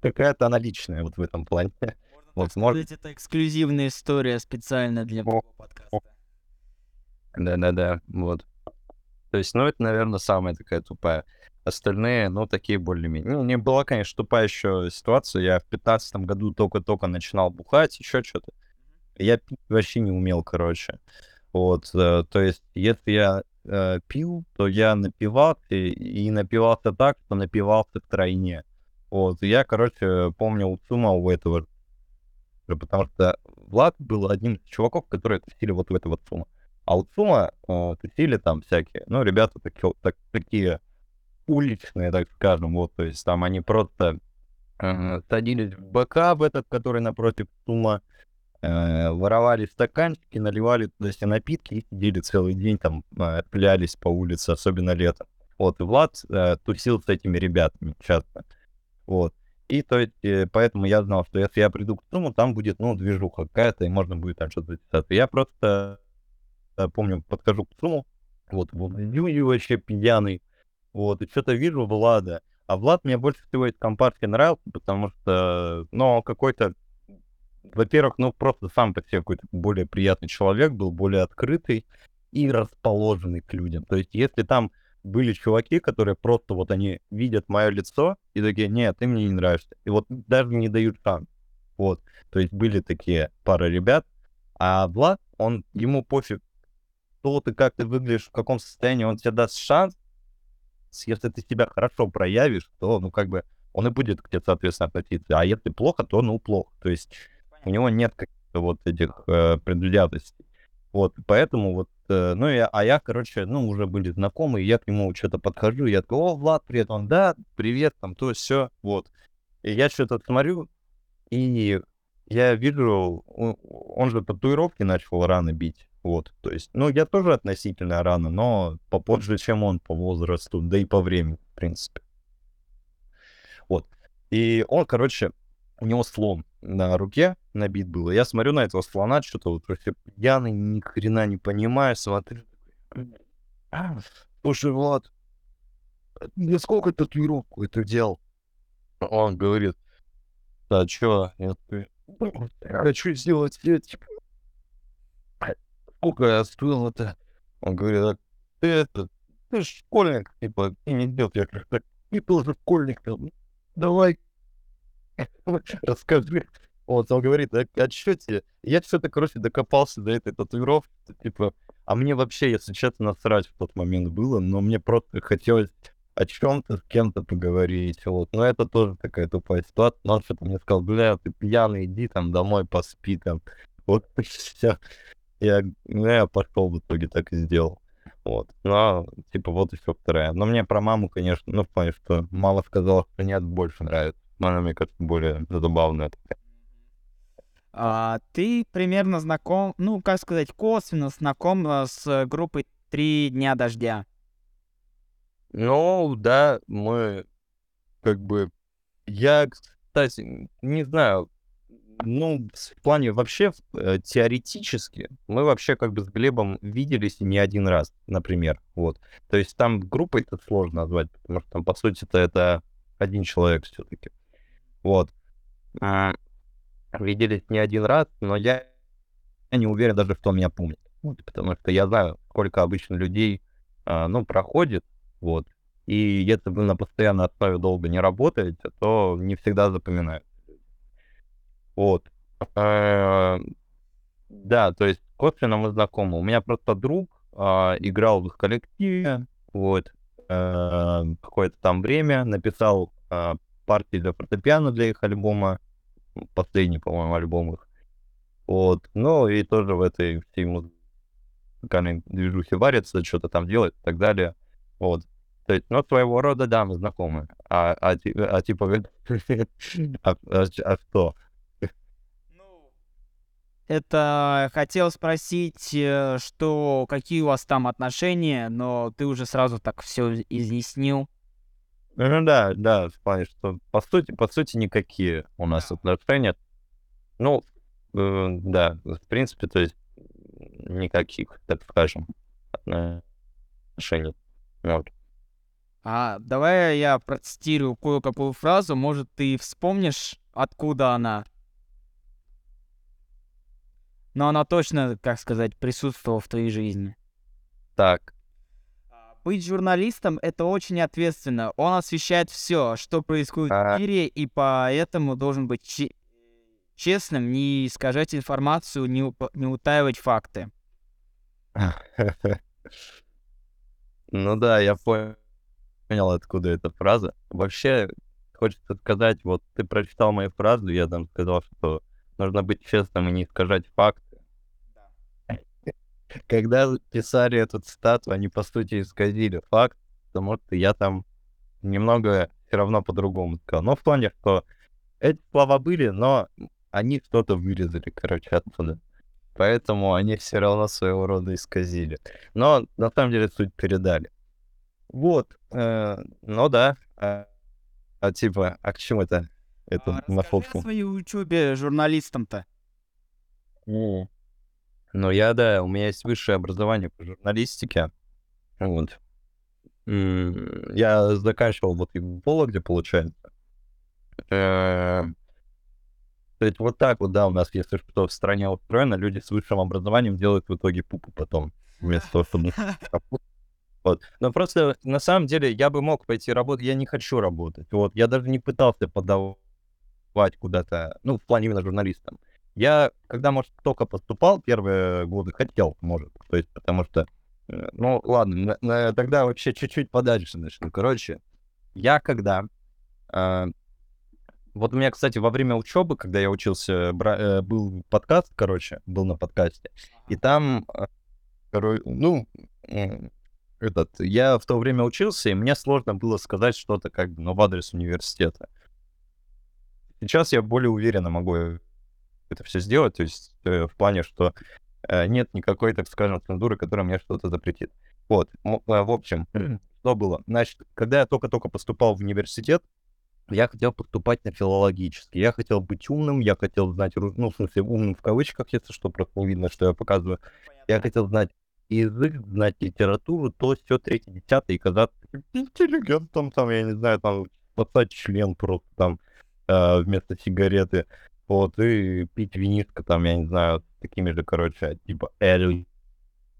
какая-то она личная вот в этом плане. Можно вот, сказать, это эксклюзивная история специально для моего подкаста. Да-да-да, вот. То есть, ну, это, наверное, самая такая тупая. Остальные, ну, такие более-менее. Ну, не была, конечно, тупая еще ситуация. Я в 15 году только-только начинал бухать, еще что-то. Я вообще не умел, короче. Вот, э, то есть, если я э, пил, то я напивался, и напивался так, что напивался втройне. Вот, я, короче, помню у Цума у этого, потому что Влад был одним из чуваков, которые тусили вот в этого Цума. А у Цума э, тусили там всякие, ну, ребята такие, так, такие уличные, так скажем, вот, то есть там они просто э, садились в в этот, который напротив Цума, э, воровали стаканчики, наливали туда все напитки и сидели целый день там, э, плялись по улице, особенно летом. Вот, и Влад э, тусил с этими ребятами часто. Вот. И то есть, э, поэтому я знал, что если я приду к Суму, там будет, ну, движуха какая-то, и можно будет там что-то записаться. Я просто, помню, подхожу к Суму, вот, выглядю вообще пьяный, вот, и что-то вижу Влада. А Влад мне больше всего из компартии нравился, потому что, ну, какой-то во-первых, ну, просто сам по себе какой-то более приятный человек был, более открытый и расположенный к людям. То есть, если там были чуваки, которые просто вот они видят мое лицо и такие, нет, ты мне не нравишься. И вот даже не дают шанс. Вот. То есть были такие пара ребят, а Влад, он, ему пофиг, что ты, как ты выглядишь, в каком состоянии, он тебе даст шанс. Если ты себя хорошо проявишь, то, ну, как бы, он и будет к тебе, соответственно, относиться. А если плохо, то, ну, плохо. То есть у него нет каких-то вот этих э, предвзятостей. Вот, поэтому вот, э, ну, я, а я, короче, ну, уже были знакомы, я к нему что-то подхожу, я такой, о, Влад, привет, он, да, привет, там, то, все, вот. И я что-то смотрю, и я вижу, он же татуировки начал рано бить, вот, то есть, ну, я тоже относительно рано, но попозже, чем он по возрасту, да и по времени, в принципе. Вот. И он, короче, у него слон на руке набит был. я смотрю на этого слона, что-то вот вообще пьяный, ни хрена не понимаю, смотрю. А, слушай, Влад, я сколько татуировку это делал? Он говорит, да чё? Я хочу сделать, типа, сколько я стоил это? Он говорит, а ты это, ты школьник, типа, ты не делал, я как так, ты тоже школьник, давай Расскажи. Вот, он говорит, а, а что тебе? Я что-то, короче, докопался до этой татуировки, типа, а мне вообще, если честно, насрать в тот момент было, но мне просто хотелось о чем-то с кем-то поговорить, вот. Но это тоже такая тупая ситуация. Но он что-то мне сказал, бля, ты пьяный, иди там домой, поспи там. Вот все. Я, ну, я пошел в итоге так и сделал. Вот. Ну, типа, вот еще вторая. Но мне про маму, конечно, ну, в плане, что мама сказала, что нет, больше нравится она, мне кажется, более забавная А, ты примерно знаком, ну, как сказать, косвенно знаком э, с группой «Три дня дождя». Ну, да, мы как бы... Я, кстати, не знаю, ну, в плане вообще э, теоретически мы вообще как бы с Глебом виделись не один раз, например, вот. То есть там группой это сложно назвать, потому что там, по сути-то, это один человек все-таки. Вот. А, виделись не один раз, но я, я не уверен даже, что он меня помнит. Вот, потому что я знаю, сколько обычно людей, а, ну, проходит вот. И если вы на постоянной основе долго не работаете, то не всегда запоминают. Вот. Э, да, то есть косвенно мы знакомы. У меня просто друг а, играл в их коллективе, вот, э, какое-то там время, написал а, партии для фортепиано для их альбома, последний, по-моему, альбом их. Вот, ну и тоже в этой всей музыкальной движухе варится, что-то там делает и так далее. Вот. То есть, ну, своего рода, да, мы знакомы. А, а, а типа, а, а, а что? Это хотел спросить, э, что какие у вас там отношения, но ты уже сразу так все изъяснил. Ну да, да, в плане, что по сути, по сути никакие у нас отношения. Ну, э, да, в принципе, то есть никаких, так скажем, отношений. Вот. А давай я процитирую кое-какую фразу, может, ты вспомнишь, откуда она? Но она точно, как сказать, присутствовала в твоей жизни. Так. А, быть журналистом — это очень ответственно. Он освещает все, что происходит а... в мире, и поэтому должен быть че- честным, не искажать информацию, не, уп- не утаивать факты. Ну да, я понял, откуда эта фраза. Вообще, хочется сказать, вот ты прочитал мою фразу, я там сказал, что нужно быть честным и не искажать факт когда писали эту цитату, они, по сути, исказили факт, потому что я там немного все равно по-другому сказал. Но в плане, что эти слова были, но они что-то вырезали, короче, отсюда. Поэтому они все равно своего рода исказили. Но на самом деле суть передали. Вот. Э, ну да. А, а типа, а к чему это? Это а, на фотку. о своей учебе журналистом-то. Но я, да, у меня есть высшее образование по журналистике. Вот. Я заканчивал вот и в Вологде, получается. Э, то есть вот так вот, да, у нас, если что, в стране устроено, люди с высшим образованием делают в итоге пупу потом, вместо того, чтобы... Вот. Но просто, на самом деле, я бы мог пойти работать, я не хочу работать. Вот. Я даже не пытался подавать куда-то, ну, в плане именно журналистом. Я, когда, может, только поступал первые годы, хотел, может, то есть, потому что, э, ну, ладно, на, на, тогда вообще чуть-чуть подальше начну. Короче, я когда... Э, вот у меня, кстати, во время учебы, когда я учился, бра, э, был подкаст, короче, был на подкасте, и там, э, короче, ну, э, этот, я в то время учился, и мне сложно было сказать что-то как бы, ну, в адрес университета. Сейчас я более уверенно могу это все сделать, то есть э, в плане, что э, нет никакой, так скажем, цензуры, которая мне что-то запретит. Вот, э, в общем, что было? Значит, когда я только-только поступал в университет, я хотел поступать на филологический. Я хотел быть умным, я хотел знать, ну, в смысле, умным в кавычках, если что, просто не видно, что я показываю. Я хотел знать язык, знать литературу, то все третье, десятое, и казаться интеллигентом, там, я не знаю, там, спасать член просто там э, вместо сигареты. Вот, и пить винишко там, я не знаю, такими же, короче, типа эль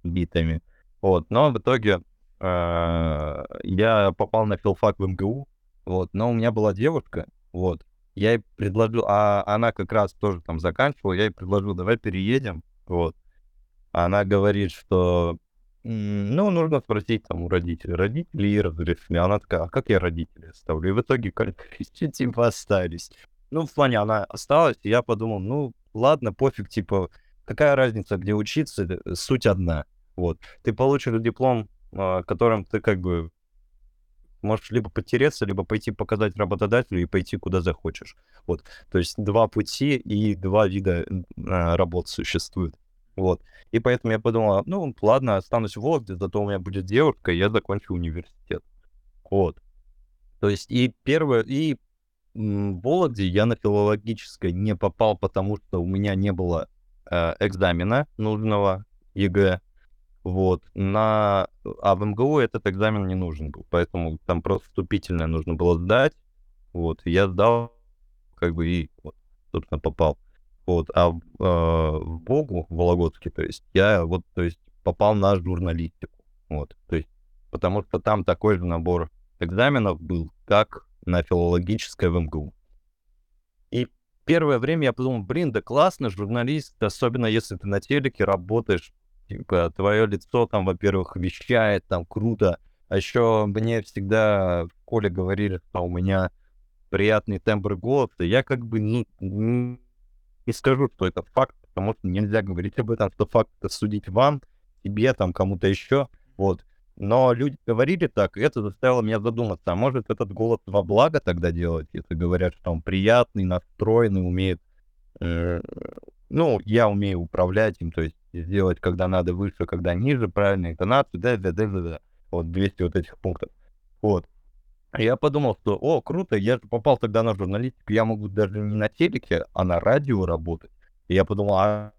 битами. Вот, но в итоге э, я попал на филфак в МГУ, вот, но у меня была девушка, вот, я ей предложил, а она как раз тоже там заканчивала, я ей предложил, давай переедем, вот. Она говорит, что, ну, нужно спросить там у родителей. Родители ей разрешили. Она такая, а как я родителей оставлю? И в итоге, как типа, остались. Ну, в плане она осталась, и я подумал, ну, ладно, пофиг, типа, какая разница, где учиться, э, суть одна. Вот. Ты получишь диплом, а, которым ты как бы можешь либо потереться, либо пойти показать работодателю и пойти куда захочешь. Вот. То есть два пути и два вида а, работ существуют. Вот. И поэтому я подумал, ну, ладно, останусь в Вологде, зато у меня будет девушка, и я закончу университет. Вот. То есть и первое, и Вологде я на филологическое не попал, потому что у меня не было э, экзамена нужного ЕГЭ. Вот. На... А в МГУ этот экзамен не нужен был, поэтому там просто вступительное нужно было сдать. Вот. Я сдал, как бы, и, вот, собственно, попал. Вот. А э, в ВоГУ, в Вологодске, то есть, я вот, то есть, попал на журналистику. Вот. То есть, потому что там такой же набор экзаменов был, как на филологическое в МГУ. И первое время я подумал, блин, да классно, журналист, особенно если ты на телеке работаешь, типа, твое лицо там, во-первых, вещает, там, круто. А еще мне всегда в школе говорили, что у меня приятный тембр голоса. Я как бы ну, не скажу, что это факт, потому что нельзя говорить об этом, что факт это судить вам, тебе, там, кому-то еще. Вот. Но люди говорили так, и это заставило меня задуматься, а может этот голос во благо тогда делать, если говорят, что он приятный, настроенный, умеет... Э, ну, я умею управлять им, то есть сделать, когда надо выше, когда ниже, правильную интонацию, да, да, да, да, да. Вот 200 вот этих пунктов. Вот. Я подумал, что, о, круто, я попал тогда на журналистику, я могу даже не на телеке, а на радио работать. И я подумал, а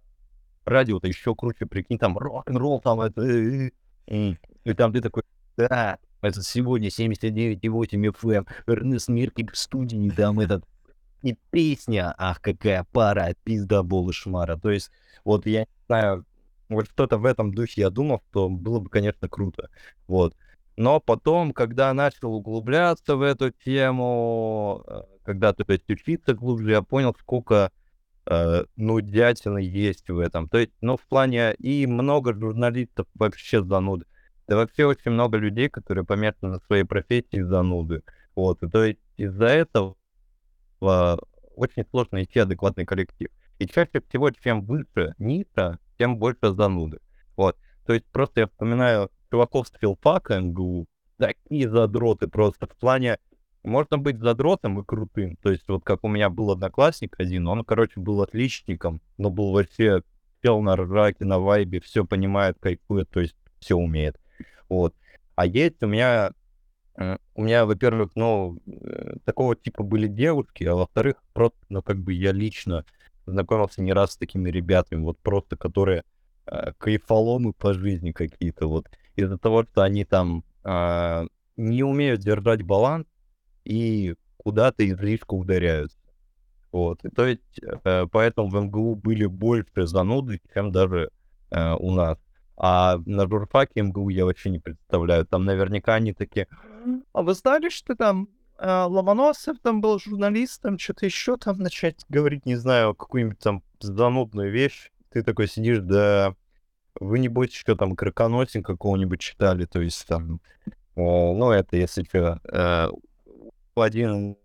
радио-то еще круче, прикинь, там рок-н-ролл, там это... Э, э, э». И там ты такой, да, это сегодня 79,8 FM, Эрнест Меркель в студии, там этот, и песня, ах, какая пара, пизда, болы, шмара. То есть, вот я не знаю, вот что-то в этом духе я думал, что было бы, конечно, круто. Вот. Но потом, когда начал углубляться в эту тему, э, когда, то есть, учиться глубже, я понял, сколько э, нудятины есть в этом. То есть, ну, в плане, и много журналистов вообще зануды. Да вообще очень много людей, которые помешаны на своей профессии зануды. Вот, и то есть из-за этого очень сложно идти адекватный коллектив. И чаще всего, чем выше ниша, тем больше зануды. Вот. То есть просто я вспоминаю чуваков с филфака МГУ, такие задроты просто в плане можно быть задротом и крутым. То есть вот как у меня был одноклассник один, он, короче, был отличником, но был вообще пел на ржаке, на вайбе, все понимает, кайфует, то есть все умеет. Вот. А есть у меня, э, у меня, во-первых, ну, э, такого типа были девушки, а во-вторых, просто, ну, как бы я лично знакомился не раз с такими ребятами, вот просто, которые э, кайфоломы по жизни какие-то, вот, из-за того, что они там э, не умеют держать баланс и куда-то излишку ударяются. Вот, и то есть, э, поэтому в МГУ были больше зануды, чем даже э, у нас. А на журфаке МГУ я вообще не представляю. Там наверняка они такие, а вы знали, что там э, Ломоносов там был журналистом, что-то еще там начать говорить, не знаю, какую-нибудь там занудную вещь. Ты такой сидишь, да вы не будете что там краконосин какого-нибудь читали, то есть там, ну это если что, э, один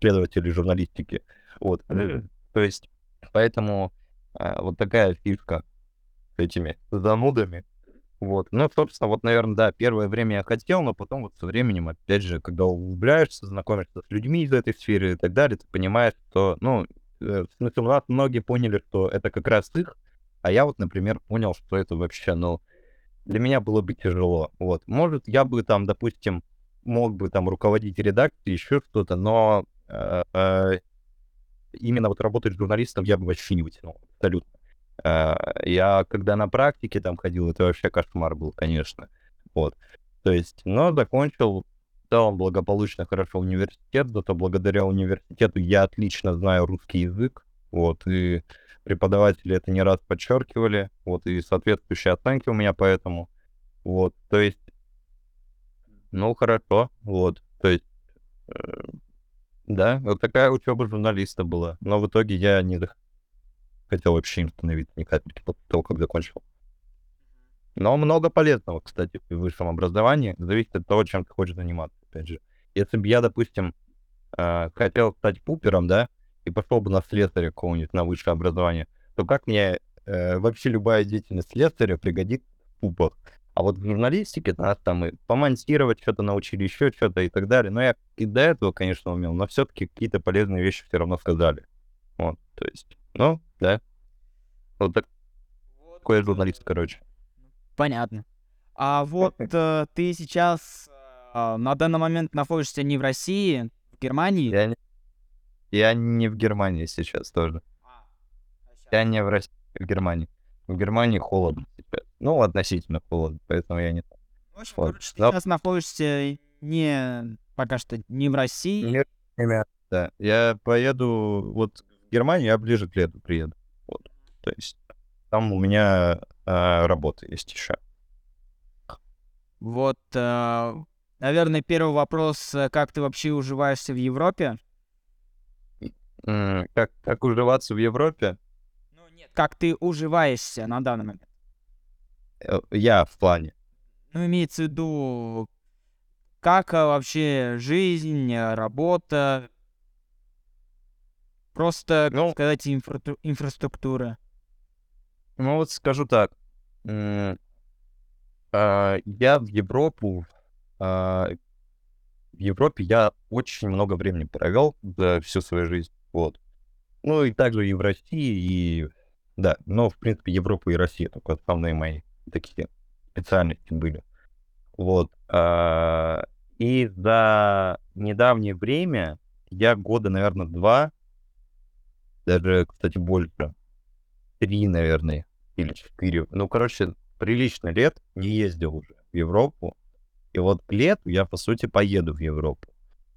следователь журналистики, вот, то есть поэтому э, вот такая фишка этими занудами. Вот. Ну, собственно, вот, наверное, да, первое время я хотел, но потом вот со временем, опять же, когда углубляешься, знакомишься с людьми из этой сферы и так далее, ты понимаешь, что, ну, э, в смысле, у нас многие поняли, что это как раз их, а я вот, например, понял, что это вообще, ну, для меня было бы тяжело. Вот. Может, я бы там, допустим, мог бы там руководить редакцией, еще что-то, но э, э, именно вот работать журналистом я бы вообще не вытянул, абсолютно. Э, я когда на практике там ходил, это вообще кошмар был, конечно. Вот. То есть, но закончил в целом благополучно, хорошо университет, зато благодаря университету я отлично знаю русский язык, вот, и преподаватели это не раз подчеркивали, вот, и соответствующие оценки у меня поэтому, вот, то есть, ну, хорошо, вот, то есть, э, да, вот такая учеба журналиста была, но в итоге я не, хотел вообще им становиться ни капельки после того, как закончил. Но много полезного, кстати, в высшем образовании. Зависит от того, чем ты хочешь заниматься, опять же. Если бы я, допустим, э, хотел стать пупером, да, и пошел бы на слесаря какого-нибудь на высшее образование, то как мне э, вообще любая деятельность слесаря пригодится в пупах? А вот в журналистике нас там и помонтировать что-то научили, еще что-то и так далее. Но я и до этого, конечно, умел, но все-таки какие-то полезные вещи все равно сказали. Вот, то есть, ну, да. Вот так. Такой журналист, короче. Понятно. А вот э, ты сейчас э, на данный момент находишься не в России, в Германии? Я не, я не в Германии сейчас тоже. А, я не в России, в Германии. В Германии холодно сейчас. Ну, относительно холодно, поэтому я не там. В общем, вот. короче, ты Но... сейчас находишься не пока что не в России. Не, не, да. Я поеду вот Германию, я ближе к лету приеду. То есть там у меня э, работа есть еще. Вот, э, наверное, первый вопрос, э, как ты вообще уживаешься в Европе? Как, как уживаться в Европе? Ну, нет. Как ты уживаешься на данный момент? Э, Я в плане. Ну, имеется в виду, как а, вообще жизнь, э, работа, просто, Ну, сказать, инфраструк- инфраструктура. ну вот скажу так. А, Я в Европу, а, в Европе я очень много времени провел за всю свою жизнь. Вот. Ну и также и в России, и да, но в принципе Европа и Россия только основные мои такие специальности были. Вот. а, И за недавнее время я года, наверное, два, даже, кстати, больше, три, наверное, или четыре. Ну, короче, прилично лет не ездил уже в Европу. И вот к лету я, по сути, поеду в Европу.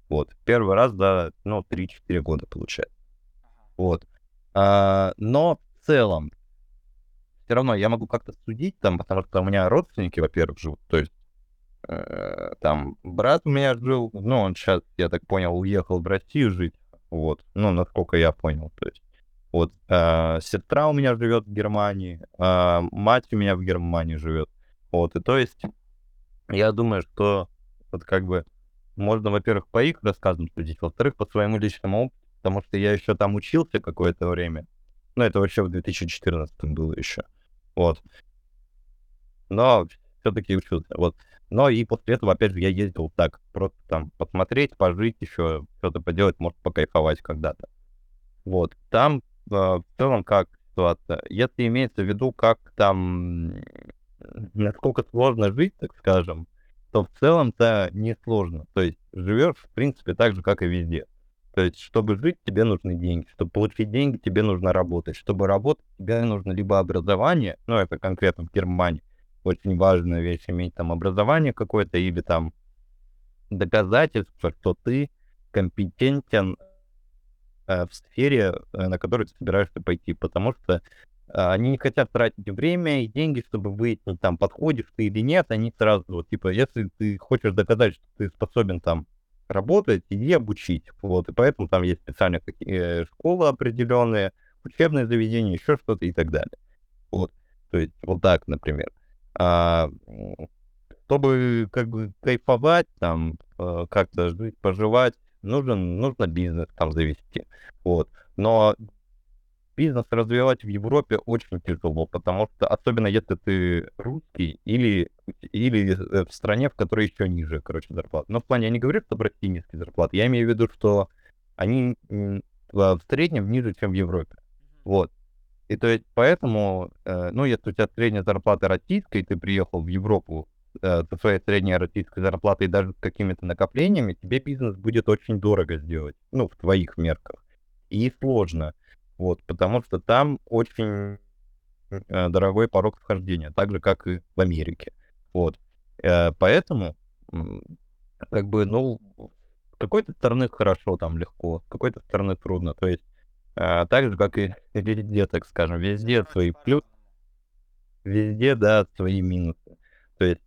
Вот. Первый раз за, ну, 3-4 года получается. Вот. А, но в целом, все равно я могу как-то судить там, потому что у меня родственники, во-первых, живут. То есть э, там брат у меня жил, ну, он сейчас, я так понял, уехал в Россию жить. Вот. Ну, насколько я понял. То есть вот. а, сестра у меня живет в Германии, а, мать у меня в Германии живет. Вот. И то есть я думаю, что вот как бы можно, во-первых, по их рассказам судить, во-вторых, по своему личному опыту, потому что я еще там учился какое-то время. Ну, это вообще в 2014 было еще. Вот. Но все-таки учился. Вот. Но и после этого, опять же, я ездил так, просто там посмотреть, пожить еще, что-то поделать, может, покайфовать когда-то. Вот. Там э, в целом как ситуация? Если имеется в виду, как там, насколько сложно жить, так скажем, то в целом-то не сложно. То есть живешь, в принципе, так же, как и везде. То есть, чтобы жить, тебе нужны деньги. Чтобы получить деньги, тебе нужно работать. Чтобы работать, тебе нужно либо образование, ну, это конкретно в Германии, очень важная вещь, иметь там образование какое-то, или там доказательство, что ты компетентен э, в сфере, э, на которую ты собираешься пойти, потому что э, они не хотят тратить время и деньги, чтобы выяснить, там, подходишь ты или нет, они сразу, вот, типа, если ты хочешь доказать, что ты способен там работать, иди обучить, вот, и поэтому там есть специальные какие- э, школы определенные, учебные заведения, еще что-то и так далее. Вот, то есть вот так, например. А, чтобы как бы кайфовать, там, э, как-то жить, поживать, нужен, нужно бизнес там завести. Вот. Но бизнес развивать в Европе очень тяжело, потому что, особенно если ты русский или, или э, в стране, в которой еще ниже, короче, зарплата. Но в плане, я не говорю, что в России низкие зарплаты, я имею в виду, что они в среднем ниже, чем в Европе. Вот. И то есть поэтому, э, ну, если у тебя средняя зарплата российская, и ты приехал в Европу э, со своей средней российской зарплатой и даже с какими-то накоплениями, тебе бизнес будет очень дорого сделать, ну, в твоих мерках. И сложно, вот, потому что там очень э, дорогой порог вхождения, так же, как и в Америке. Вот. Э, поэтому, как бы, ну, с какой-то стороны хорошо, там легко, с какой-то стороны трудно. То есть а, так же, как и везде, так скажем, везде свои плюсы, везде, да, свои минусы. То есть,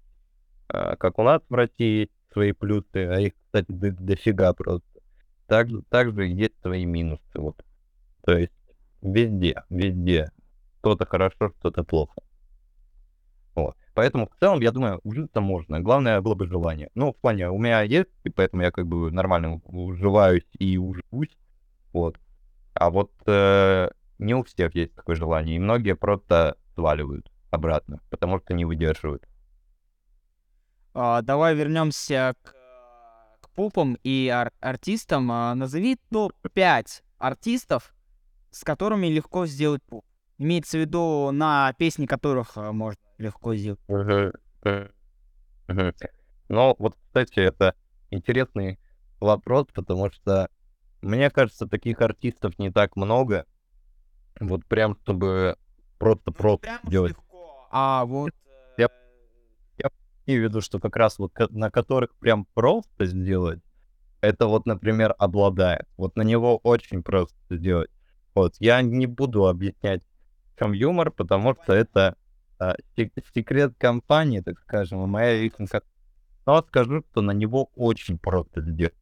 а, как у нас в России есть свои плюсы, а их, кстати, до- дофига просто. Также, также есть свои минусы, вот. То есть, везде, везде. Что-то хорошо, что-то плохо. Вот. Поэтому, в целом, я думаю, ужиться можно. Главное было бы желание. Ну, в плане, у меня есть, и поэтому я как бы нормально уживаюсь и уживусь. Вот. А вот э, не у всех есть такое желание, и многие просто сваливают обратно, потому что не выдерживают. А, давай вернемся к, к пупам и ар- артистам. А, назови топ-5 артистов, с которыми легко сделать пуп. Имеется в виду на песни которых а, можно легко сделать. Ну, вот, кстати, это интересный вопрос, потому что мне кажется, таких артистов не так много. Вот прям, чтобы просто-просто делать. легко. А вот... Я- э, имею в виду, что как раз вот на которых прям просто сделать, это вот, например, обладает. Вот на него очень просто сделать. Вот, я не буду объяснять, в чем юмор, потому что это а, сек- секрет компании, так скажем, и моя личная Но скажу, что на него очень просто сделать.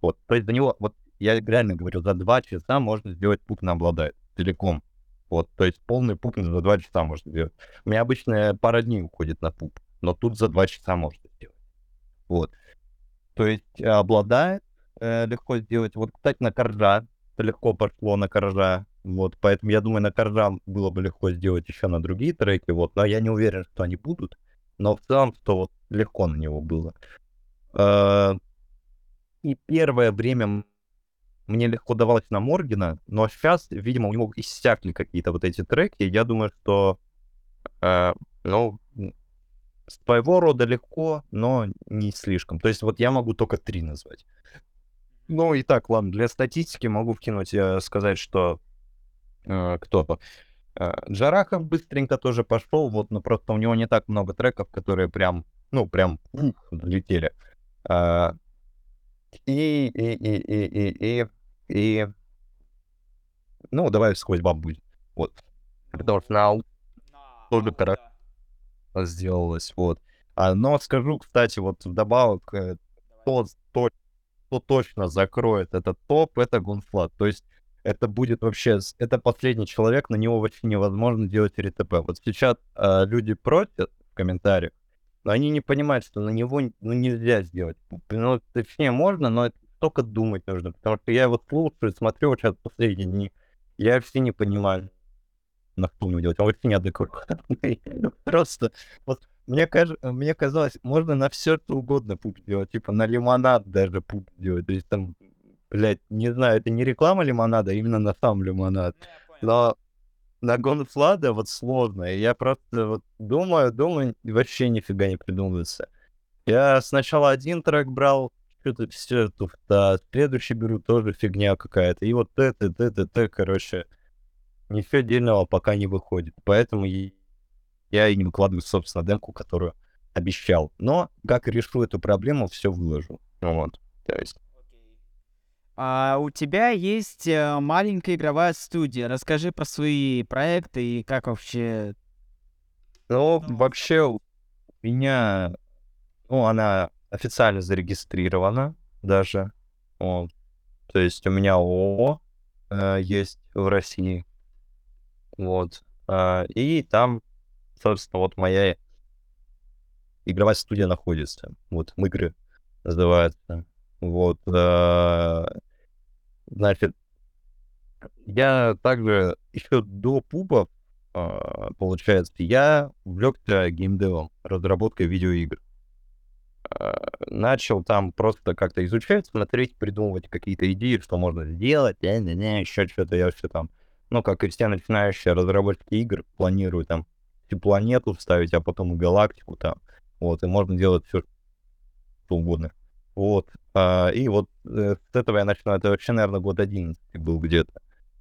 Вот, то есть за него, вот я реально говорю, за два часа можно сделать пуп на обладает целиком. Вот, то есть полный пуп за два часа можно сделать. У меня обычно пара дней уходит на пуп, но тут за два часа можно сделать. Вот. То есть э, обладает э, легко сделать. Вот, кстати, на коржа легко пошло на коржа. Вот, поэтому я думаю, на коржа было бы легко сделать еще на другие треки. Вот, но я не уверен, что они будут. Но в целом, что вот легко на него было. Э, и первое время мне легко давалось на Моргина, но сейчас, видимо, у него иссякли какие-то вот эти треки. Я думаю, что, э, ну, своего рода легко, но не слишком. То есть вот я могу только три назвать. Ну и так, ладно, для статистики могу вкинуть, э, сказать, что э, кто-то. Э, Джарахов быстренько тоже пошел, вот, но просто у него не так много треков, которые прям, ну, прям ух, залетели. Э, и, и, и, и, и, и и, ну, давай сквозь баб будет. Вот. Что на тоже хорошо сделалось, вот. А, но скажу, кстати, вот вдобавок, э, кто, кто, кто точно закроет этот топ, это Гунфлат. То есть это будет вообще, это последний человек, на него вообще невозможно делать РТП. Вот сейчас э, люди просят в комментариях, но они не понимают, что на него ну, нельзя сделать. Ну, точнее, можно, но это только думать нужно, потому что я вот слушаю, смотрю вот сейчас последние дни, я вообще не понимаю, на что него делать, он вообще неадекватный. Просто, вот, мне, кажется, мне казалось, можно на все что угодно пуп делать, типа на лимонад даже пуп делать, то есть там, блядь, не знаю, это не реклама лимонада, а именно на сам лимонад, ну, но на Гонфлада вот сложно, я просто вот думаю, думаю, и вообще нифига не придумывается. Я сначала один трек брал, что-то все туфта. Следующий беру тоже фигня какая-то. И вот это, это, это, короче, ничего отдельного пока не выходит. Поэтому я и не выкладываю, собственно, демку, которую обещал. Но как решу эту проблему, все выложу. Вот, то есть. А у тебя есть э, маленькая игровая студия. Расскажи про свои проекты и как вообще... Ну, вообще, у меня... Ну, она официально зарегистрирована даже. Вот. То есть у меня ООО э, есть в России. Вот. Э, и там, собственно, вот моя игровая студия находится. Вот, игры называется. Вот. Э, значит, я также еще до пупов, э, получается, я увлекся геймдевом, разработкой видеоигр. Э, начал там просто как-то изучать, смотреть, придумывать какие-то идеи, что можно сделать, не, не, не, еще что-то, я все там, ну, как и все начинающие разработчики игр, планирую там всю планету вставить, а потом и галактику там, вот, и можно делать все что угодно. Вот, а, и вот э, с этого я начал, это вообще, наверное, год 11 был где-то,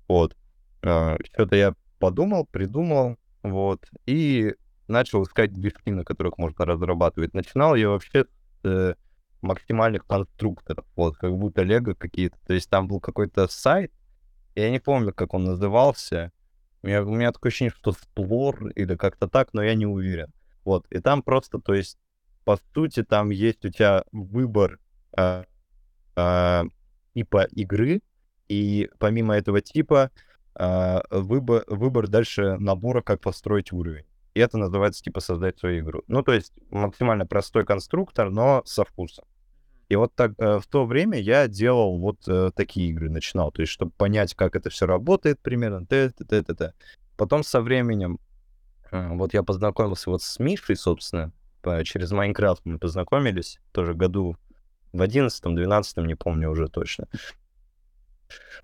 вот. А, что-то я подумал, придумал, вот, и начал искать движки, на которых можно разрабатывать. Начинал я вообще э, максимальных конструкторов, вот, как будто лего какие-то. То есть там был какой-то сайт, я не помню, как он назывался. У меня, у меня такое ощущение, что Сплор или как-то так, но я не уверен. Вот, и там просто, то есть, по сути, там есть у тебя выбор э, э, типа игры, и помимо этого типа э, выбор, выбор дальше набора, как построить уровень и это называется, типа, создать свою игру. Ну, то есть максимально простой конструктор, но со вкусом. И вот так э, в то время я делал вот э, такие игры, начинал, то есть чтобы понять, как это все работает примерно, т -т -т -т -т. Потом со временем э, вот я познакомился вот с Мишей, собственно, по, через Майнкрафт мы познакомились, тоже году в одиннадцатом, двенадцатом, не помню уже точно.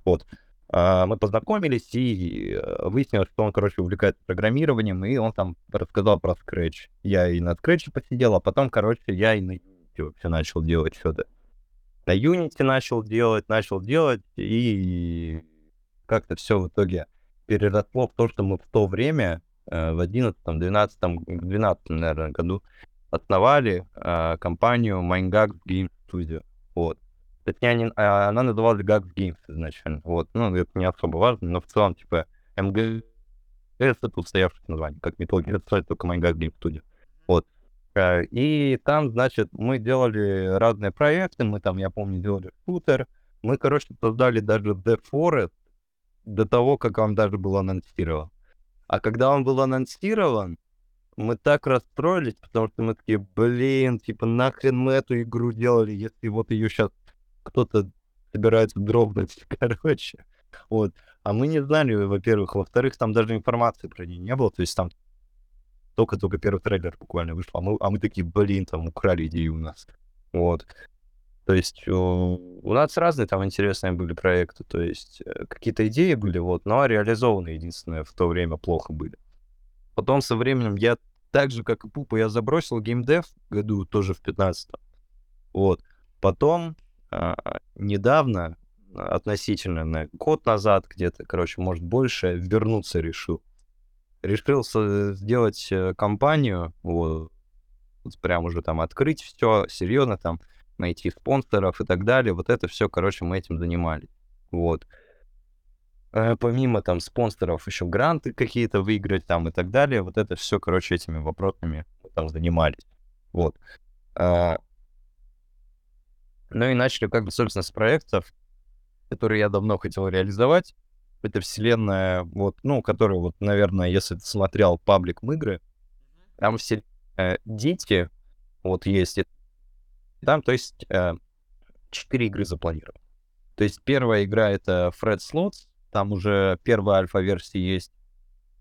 Вот. А, мы познакомились, и э, выяснилось, что он, короче, увлекается программированием, и он там рассказал про Scratch. Я и на Scratch посидел, а потом, короче, я и на Unity вообще начал делать что-то. На Unity начал делать, начал делать, и как-то все в итоге переросло в то, что мы в то время, э, в 11 12 12 наверное, году, основали э, компанию MindGag Game Studio. Вот. Точнее, они, а, она называлась Gags Games изначально. Вот. Ну, это не особо важно, но в целом, типа, МГС это устоявшееся название, как методология, это только моя Gags Games Studio. Вот. Э, И там, значит, мы делали разные проекты, мы там, я помню, делали шутер, мы, короче, создали даже The Forest до того, как он даже был анонсирован. А когда он был анонсирован, мы так расстроились, потому что мы такие, блин, типа, нахрен мы эту игру делали, если вот ее сейчас кто-то собирается дропнуть, короче. Вот. А мы не знали, во-первых. Во-вторых, там даже информации про нее не было. То есть там только-только первый трейлер буквально вышел. А мы, а мы такие, блин, там украли идею у нас. Вот. То есть у, у нас разные там интересные были проекты. То есть э, какие-то идеи были, вот, но реализованы, единственное, в то время плохо были. Потом со временем я так же, как и Пупа, я забросил геймдев году тоже в 15 Вот. Потом а, недавно, относительно на год назад где-то, короче, может больше, вернуться решил. Решил сделать э, компанию, вот, вот прям уже там открыть все серьезно, там найти спонсоров и так далее. Вот это все, короче, мы этим занимались. Вот. Э, Помимо там спонсоров еще гранты какие-то выиграть там и так далее. Вот это все, короче, этими вопросами мы там занимались. Вот. А, Ну и начали как бы, собственно, с проектов, которые я давно хотел реализовать. Это вселенная, вот, ну, которая вот, наверное, если ты смотрел паблик игры, там все э, дети, вот есть, и там, то есть, э, четыре игры запланированы. То есть первая игра это Fred Slots, там уже первая альфа-версия есть.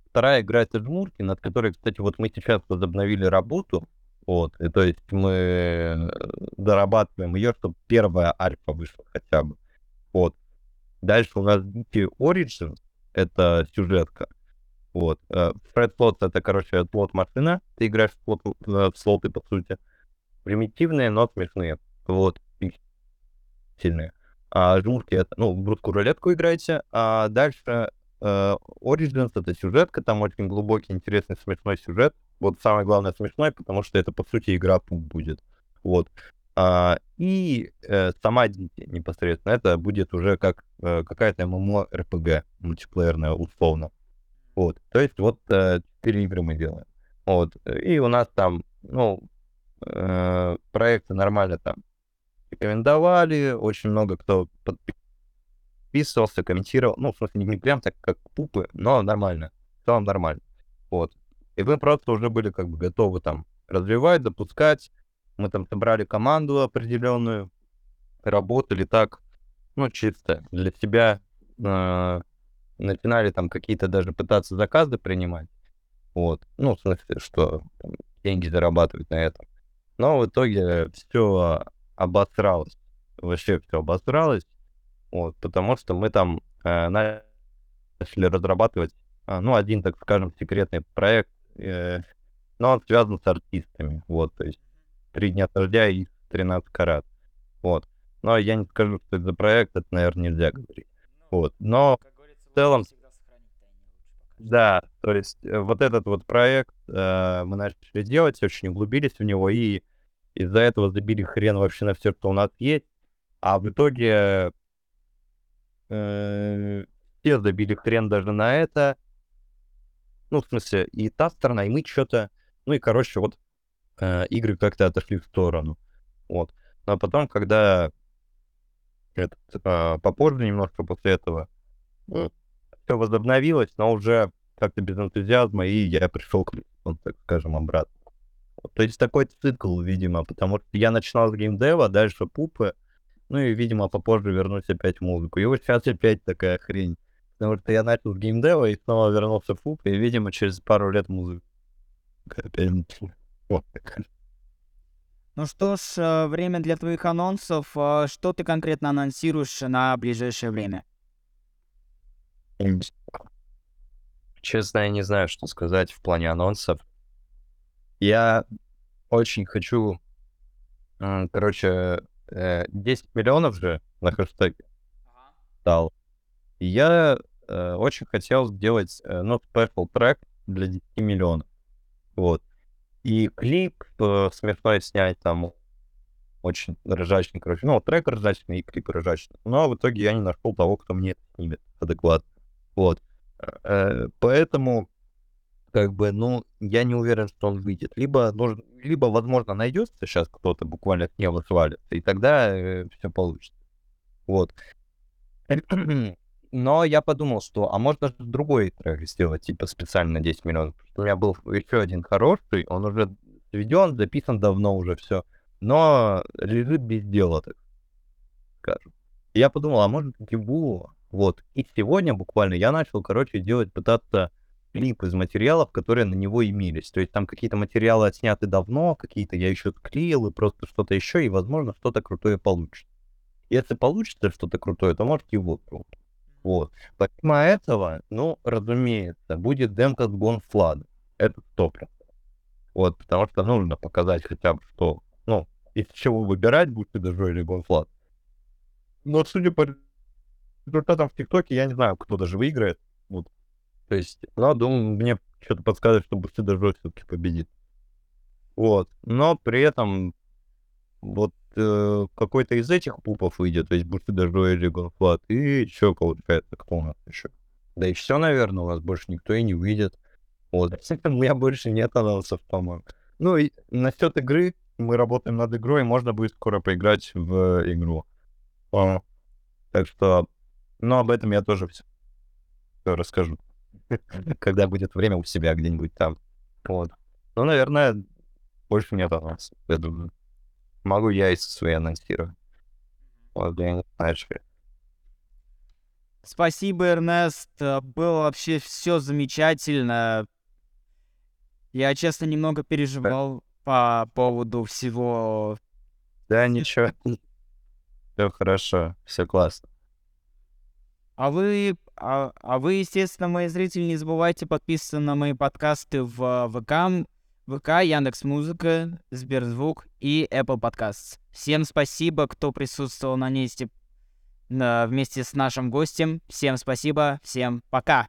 Вторая игра это Жмурки, над которой, кстати, вот мы сейчас возобновили работу. Вот, и то есть мы э, дорабатываем ее, чтобы первая альфа вышла хотя бы. Вот. Дальше у нас Geeky Origins, это сюжетка. Вот. э, Fred Slots это, короче, плот машина. Ты играешь в, слот, э, в слоты, по сути. Примитивные, но смешные. Вот. И сильные. А жмурки это, ну, в рулетку играете. А дальше э, Origins это сюжетка, там очень глубокий, интересный, смешной сюжет. Вот самое главное смешной, потому что это, по сути, игра пуп будет. Вот. А, и э, сама непосредственно, это будет уже как э, какая-то MMORPG мультиплеерная, условно. Вот. То есть вот э, четыре игры мы делаем. Вот. И у нас там, ну, э, проекты нормально там рекомендовали, очень много кто подписывался, комментировал, ну, в смысле, не, прям так, как пупы, но нормально, в целом нормально, вот. И мы просто уже были как бы готовы там развивать, запускать, мы там собрали команду определенную, работали так, ну, чисто для себя, э, начинали там какие-то даже пытаться заказы принимать, вот, ну, в смысле, что там, деньги зарабатывать на этом. Но в итоге все обосралось. Вообще все обосралось. Вот, потому что мы там э, начали разрабатывать, э, ну, один, так скажем, секретный проект, э, но он связан с артистами. Вот, то есть три дня дождя и 13 карат. Вот. Но я не скажу, что это за проект, это, наверное, нельзя говорить. Вот. Но в целом, да, то есть э, вот этот вот проект э, мы начали делать, очень углубились в него, и из-за этого забили хрен вообще на все, что у нас есть. А в итоге э, все забили хрен даже на это. Ну, в смысле, и та сторона, и мы что-то... Ну и, короче, вот э, игры как-то отошли в сторону. Вот. Но потом, когда этот, э, попозже немножко после этого все возобновилось, но уже как-то без энтузиазма, и я пришел к, ну, так скажем, обратно. То есть такой цикл, видимо, потому что я начинал с геймдева, дальше пупы, ну и, видимо, попозже вернусь опять в музыку. И вот сейчас опять такая хрень. Потому что я начал с геймдева и снова вернулся в пупы, и, видимо, через пару лет музыка опять... Вот такая. Ну что ж, э, время для твоих анонсов. Э, Что ты конкретно анонсируешь на ближайшее время? Честно, я не знаю, что сказать в плане анонсов. Я очень хочу, короче, э, 10 миллионов же на хэштеге дал. И я э, очень хотел сделать, э, ну, special трек для 10 миллионов. Вот. И клип э, смешной снять там очень ржачный, короче. Ну, трек ржачный и клип ржачный. Но в итоге я не нашел того, кто мне это снимет адекватно. Вот. Э, Поэтому как бы, ну, я не уверен, что он выйдет. Либо, нужно, либо возможно, найдется сейчас кто-то буквально с неба свалится, и тогда э, все получится. Вот. Но я подумал, что, а можно другой трек сделать, типа специально на 10 миллионов. У меня был еще один хороший, он уже сведен, записан давно уже все, но лежит без дела, так скажем. я подумал, а может его, вот. И сегодня буквально я начал, короче, делать, пытаться клип из материалов, которые на него имелись. То есть там какие-то материалы отсняты давно, какие-то я еще склеил, и просто что-то еще, и, возможно, что-то крутое получится. Если получится что-то крутое, то может его круто. Вот. Помимо этого, ну, разумеется, будет демка с Flood. Это 100%. Вот, потому что нужно показать хотя бы, что, ну, из чего выбирать, будет даже или Flood. Но судя по результатам в ТикТоке, я не знаю, кто даже выиграет. Вот. То есть, ну, думаю, мне что-то подсказывает, что Bushido Joy все-таки победит. Вот. Но при этом вот э, какой-то из этих пупов выйдет, то есть Bushido Joy или Gunflat, и что получается, кто у нас еще? Да и все, наверное, у нас больше никто и не выйдет. Вот. У меня больше нет анонсов, по-моему. Ну и насчет игры, мы работаем над игрой, можно будет скоро поиграть в игру. А, так что, ну, об этом я тоже все расскажу. Когда будет время у себя где-нибудь там. Вот. Ну, наверное, больше нет анонсов, я думаю. Могу я и свои анонсировать. Вот, я не знаю, что Спасибо, Эрнест. Было вообще все замечательно. Я, честно, немного переживал по поводу всего. Да, ничего. Все хорошо, все классно. А вы, а, а вы, естественно, мои зрители, не забывайте подписываться на мои подкасты в ВК, ВК, Яндекс Музыка, Сберзвук и Apple Podcasts. Всем спасибо, кто присутствовал на месте вместе с нашим гостем. Всем спасибо, всем пока.